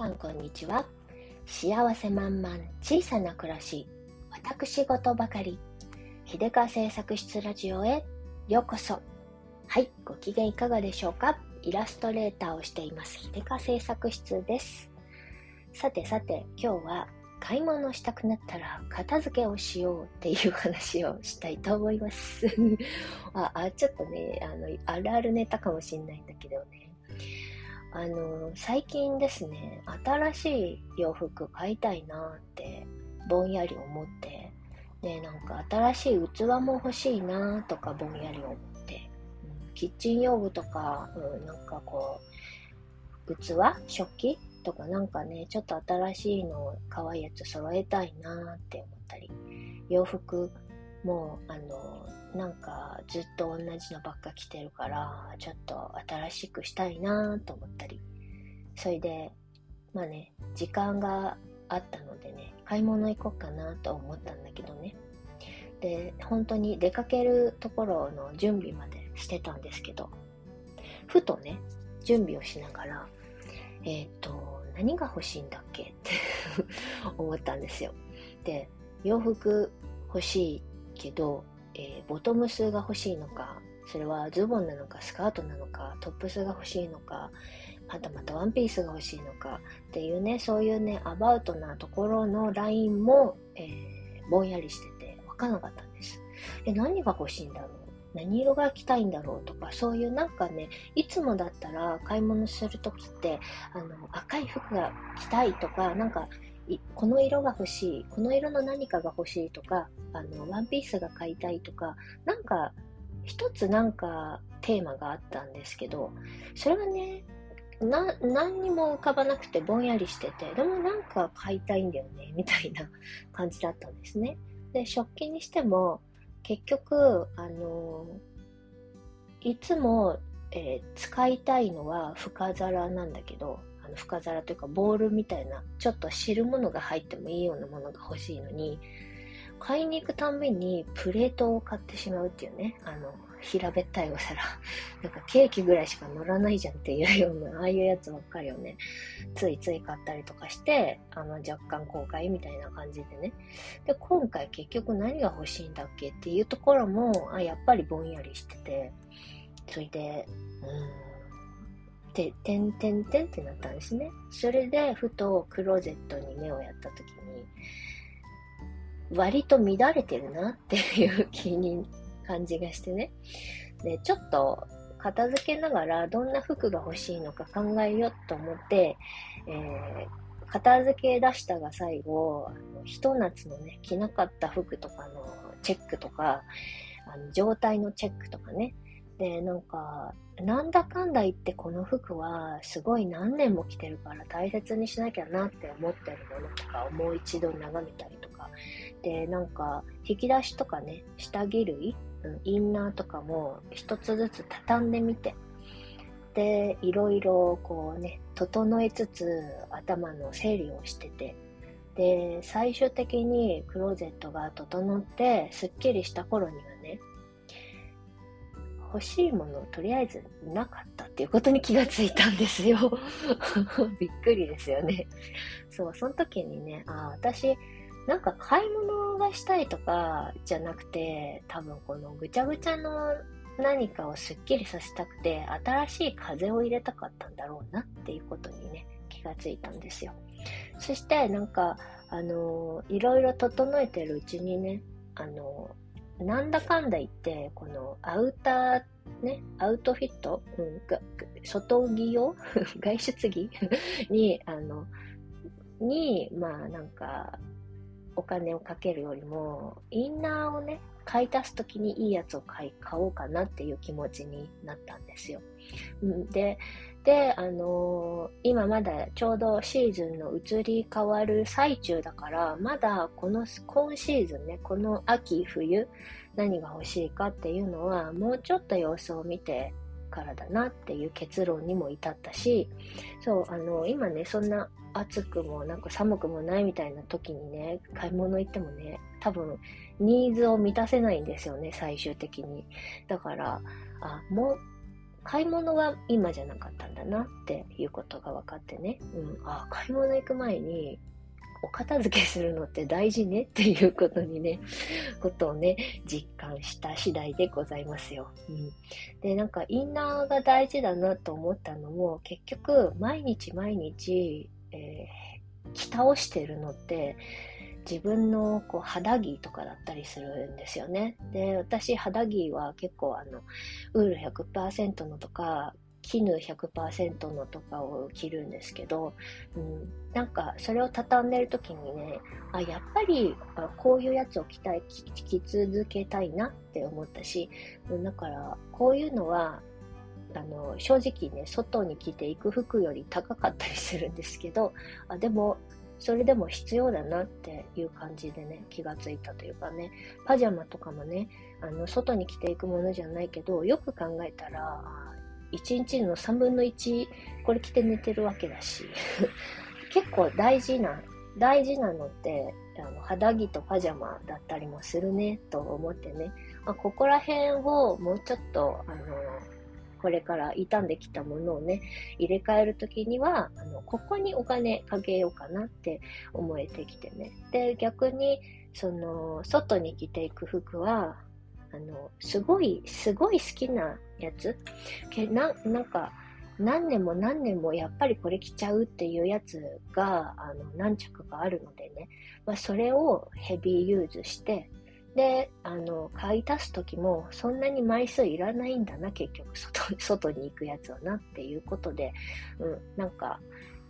さんこんにちは。幸せ満々小さな暮らし、私事ばかり。秀川製作室ラジオへようこそ。はい、ご機嫌いかがでしょうか？イラストレーターをしています秀川製作室です。さてさて、今日は買い物したくなったら片付けをしようっていう話をしたいと思います ああ、ちょっとね、あの、あるあるネタかもしんないんだけどね。あの、最近ですね、新しい洋服買いたいなってぼんやり思って、ね、なんか新しい器も欲しいなとかぼんやり思って、うん、キッチン用具とか、うん、なんかこう、器食器とかなんかね、ちょっと新しいの可愛いやつ揃えたいなって思ったり、洋服もあのなんかずっと同じのばっか着てるからちょっと新しくしたいなと思ったり。それでまあね時間があったのでね買い物行こうかなと思ったんだけどね。で本当に出かけるところの準備までしてたんですけどふとね準備をしながらえっ、ー、と何が欲しいんだっけ？って思ったんですよ。で洋服欲しいけどえー、ボトムスが欲しいのか、それはズボンなのかスカートなのか、トップスが欲しいのか、またまたワンピースが欲しいのかっていうね、そういうね、アバウトなところのラインも、えー、ぼんやりしてて分からなかったんです。え、何が欲しいんだろう？何色が着たいんだろうとか、そういうなんかね、いつもだったら買い物するときって、あの、赤い服が着たいとか、なんか、この色が欲しい、この色の何かが欲しいとか、あの、ワンピースが買いたいとか、なんか、一つなんかテーマがあったんですけど、それがね、な、何にも浮かばなくてぼんやりしてて、でもなんか買いたいんだよね、みたいな感じだったんですね。で、食器にしても、結局、あの、いつも、えー、使いたいのは深皿なんだけど、の深皿というかボールみたいなちょっと汁物が入ってもいいようなものが欲しいのに買いに行くたんびにプレートを買ってしまうっていうねあの平べったいお皿。なんかケーキぐらいしか乗らないじゃんっていうような ああいうやつばっかりをねついつい買ったりとかしてあの若干後悔みたいな感じでね。で今回結局何が欲しいんだっけっていうところもあやっぱりぼんやりしてて。それでうん。て、てんてんてんってなったんですね。それで、ふとクローゼットに目をやった時に、割と乱れてるなっていう気に、感じがしてね。で、ちょっと片付けながらどんな服が欲しいのか考えようと思って、えー、片付け出したが最後、あのひと夏のね、着なかった服とかのチェックとか、あの状態のチェックとかね、で、なんか、なんだかんだ言ってこの服はすごい何年も着てるから大切にしなきゃなって思ってるものとかをもう一度眺めたりとか。で、なんか、引き出しとかね、下着類、インナーとかも一つずつ畳んでみて、で、いろいろこうね、整えつつ頭の整理をしてて、で、最終的にクローゼットが整ってすっきりした頃にはね、欲しいものをとりあえずなかったっていうことに気がついたんですよ。びっくりですよね。そう、その時にね、ああ、私、なんか買い物がしたいとかじゃなくて、多分このぐちゃぐちゃの何かをすっきりさせたくて、新しい風を入れたかったんだろうなっていうことにね、気がついたんですよ。そしてなんか、あのいろいろ整えてるうちにね、あのなんだかんだ言って、このアウター、ね、アウトフィット、うん、外着用 外出着 に、あの、に、まあなんか、お金をかけるよりも、インナーをね、買い足すときにいいやつを買い、買おうかなっていう気持ちになったんですよ。で、で、あのー、今まだちょうどシーズンの移り変わる最中だから、まだこの、今シーズンね、この秋、冬、何が欲しいかっていうのは、もうちょっと様子を見てからだなっていう結論にも至ったし、そう、あの、今ね、そんな暑くもなんか寒くもないみたいな時にね、買い物行ってもね、多分、ニーズを満たせないんですよね、最終的に。だから、あ、もう、買い物は今じゃなかったんだなっていうことが分かってね、うん、あ買い物行く前にお片付けするのって大事ねっていうことにね、ことをね、実感した次第でございますよ。うん、で、なんかインナーが大事だなと思ったのも、結局、毎日毎日、えー、着倒してるのって、自分のこう肌着とかだったりするんですよね。で、私肌着は結構あの、ウール100%のとか、絹100%のとかを着るんですけど、うん、なんかそれを畳んでる時にね、あ、やっぱりこういうやつを着たい、着続けたいなって思ったし、だからこういうのはあの正直ね外に着ていく服より高かったりするんですけどあでもそれでも必要だなっていう感じでね、気がついたというかね、パジャマとかもね、あの、外に着ていくものじゃないけど、よく考えたら、1日の3分の1、これ着て寝てるわけだし、結構大事な、大事なのって、あの肌着とパジャマだったりもするね、と思ってね、まあ、ここら辺をもうちょっと、あの、これから傷んできたものをね、入れ替えるときには、あの、ここにお金かけようかなって思えてきてね。で、逆に、その、外に着ていく服は、あの、すごい、すごい好きなやつけな、なんか、何年も何年もやっぱりこれ着ちゃうっていうやつが、あの、何着かあるのでね、まあ、それをヘビーユーズして、で、あの、買い足す時も、そんなに枚数いらないんだな、結局、外、外に行くやつはな、っていうことで、うん、なんか、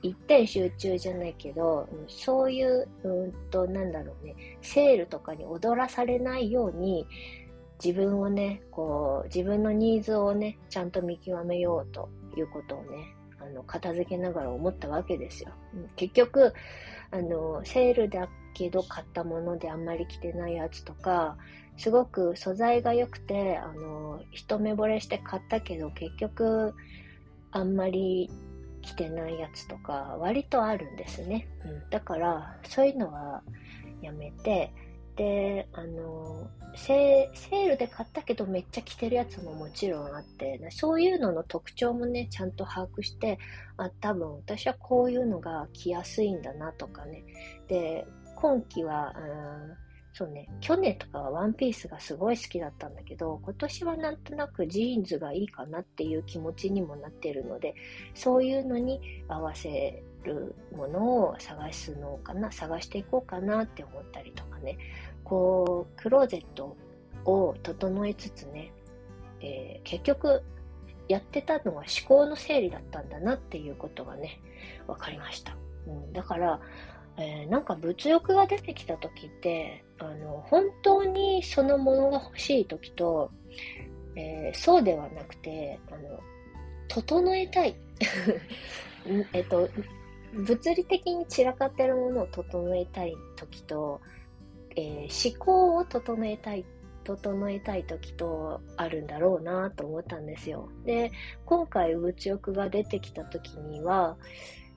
一点集中じゃないけど、うん、そういう、うんと、なんだろうね、セールとかに踊らされないように、自分をね、こう、自分のニーズをね、ちゃんと見極めようということをね、あの、片付けながら思ったわけですよ。うん、結局、あの、セールだけど買ったものであんまり着てないやつとか、すごく素材が良くて、あの、一目惚れして買ったけど結局あんまり着てないやつとか割とあるんですね。うん、だからそういうのはやめて、で、あの、セールで買ったけどめっちゃ着てるやつももちろんあって、そういうのの特徴もね、ちゃんと把握して、あ、多分私はこういうのが着やすいんだなとかね。で、今季は、うんそうね、去年とかはワンピースがすごい好きだったんだけど、今年はなんとなくジーンズがいいかなっていう気持ちにもなってるので、そういうのに合わせるものを探すのかな、探していこうかなって思ったりとかね、こう、クローゼットを整えつつね、えー、結局、やってたのは思考の整理だったんだなっていうことがね、分かりました。うん、だから、えー、なんか物欲が出てきた時って、あの、本当にそのものが欲しい時と、えー、そうではなくて、あの、整えたい。えっと、物理的に散らかってるものを整えたい時と、えー、思考を整えたい、整えたい時とあるんだろうなと思ったんですよ。で、今回物欲が出てきた時には、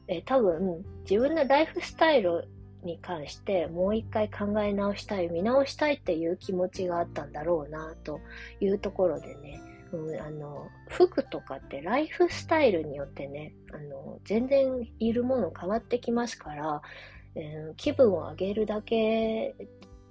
えー、多分自分のライフスタイルに関してもう一回考え直したい、見直したいっていう気持ちがあったんだろうなというところでね、うん、あの、服とかってライフスタイルによってね、あの、全然いるもの変わってきますから、えー、気分を上げるだけ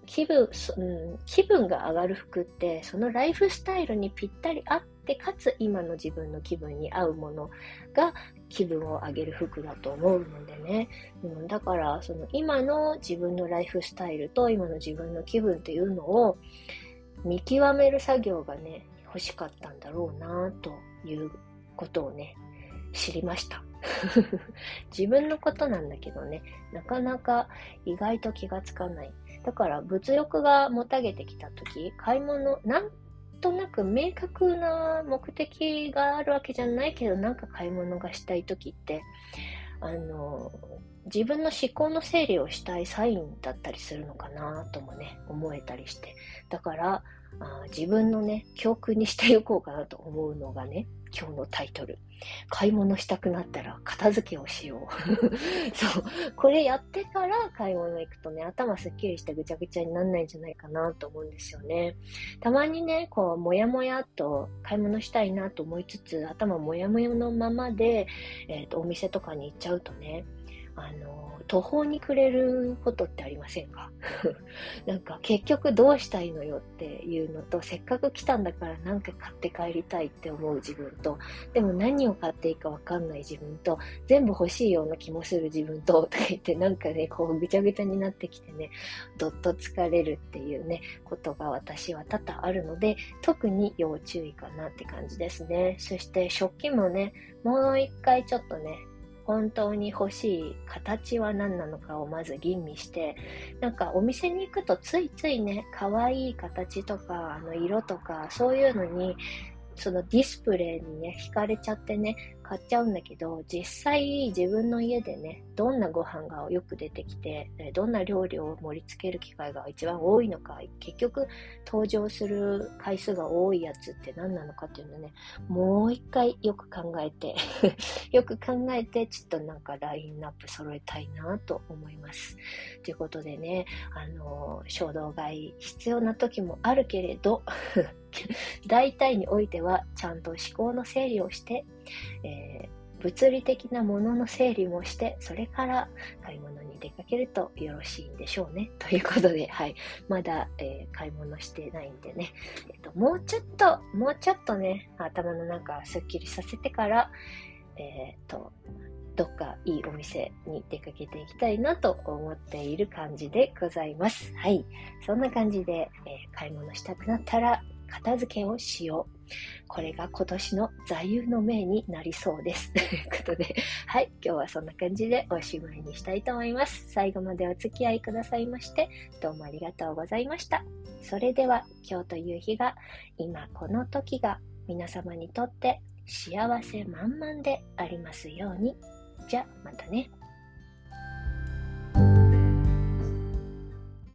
気分、うん、気分が上がる服って、そのライフスタイルにぴったり合ってて、かつ今の自分の気分に合うものが気分を上げる服だと思うのでね。うん、だから、その今の自分のライフスタイルと今の自分の気分っていうのを見極める作業がね、欲しかったんだろうなということをね、知りました。自分のことなんだけどね、なかなか意外と気がつかない。だから物欲がもたげてきた時、買い物、なんとなく明確な目的があるわけじゃないけど、なんか買い物がしたい時って、あの、自分の思考の整理をしたいサインだったりするのかなともね、思えたりして。だから、あ自分のね、教訓にしていこうかなと思うのがね、今日のタイトル。買い物したくなったら片付けをしよう。そう。これやってから買い物行くとね、頭すっきりしてぐちゃぐちゃになんないんじゃないかなと思うんですよね。たまにね、こう、もやもやと買い物したいなと思いつつ、頭もやもやのままで、えっ、ー、と、お店とかに行っちゃうとね、あの、途方に暮れることってありませんか？なんか結局どうしたいのよっていうのと、せっかく来たんだからなんか買って帰りたいって思う自分と、でも何を買っていいかわかんない自分と、全部欲しいような気もする自分と、とか言ってなんかね、こうぐちゃぐちゃになってきてね、どっと疲れるっていうね、ことが私は多々あるので、特に要注意かなって感じですね。そして食器もね、もう一回ちょっとね、本当に欲しい形は何なのかをまず吟味して、なんかお店に行くとついついね、可愛い形とか、あの色とか、そういうのにそのディスプレイにね、惹かれちゃってね、買っちゃうんだけど、実際自分の家でね、どんなご飯がよく出てきて、どんな料理を盛り付ける機会が一番多いのか、結局登場する回数が多いやつって何なのかっていうのね、もう一回よく考えて よく考えて、ちょっとなんかラインナップ揃えたいなと思います。ということでね、あの、衝動買い必要な時もあるけれど 大体においてはちゃんと思考の整理をして、えー、物理的なものの整理もして、それから買い物に出かけるとよろしいんでしょうね。ということで、はい。まだ、えー、買い物してないんでね、えっ、と、もうちょっと、もうちょっとね、頭の中すっきりさせてから、えっ、と、どっかいいお店に出かけていきたいなと思っている感じでございます。はい。そんな感じで、えー、買い物したくなったら片付けをしよう。これが今年の座右の銘になりそうです。ということで、はい、今日はそんな感じでおしまいにしたいと思います。最後までお付き合いくださいまして、どうもありがとうございました。それでは、今日という日が、今この時が皆様にとって幸せ満々でありますように。じゃ、またね。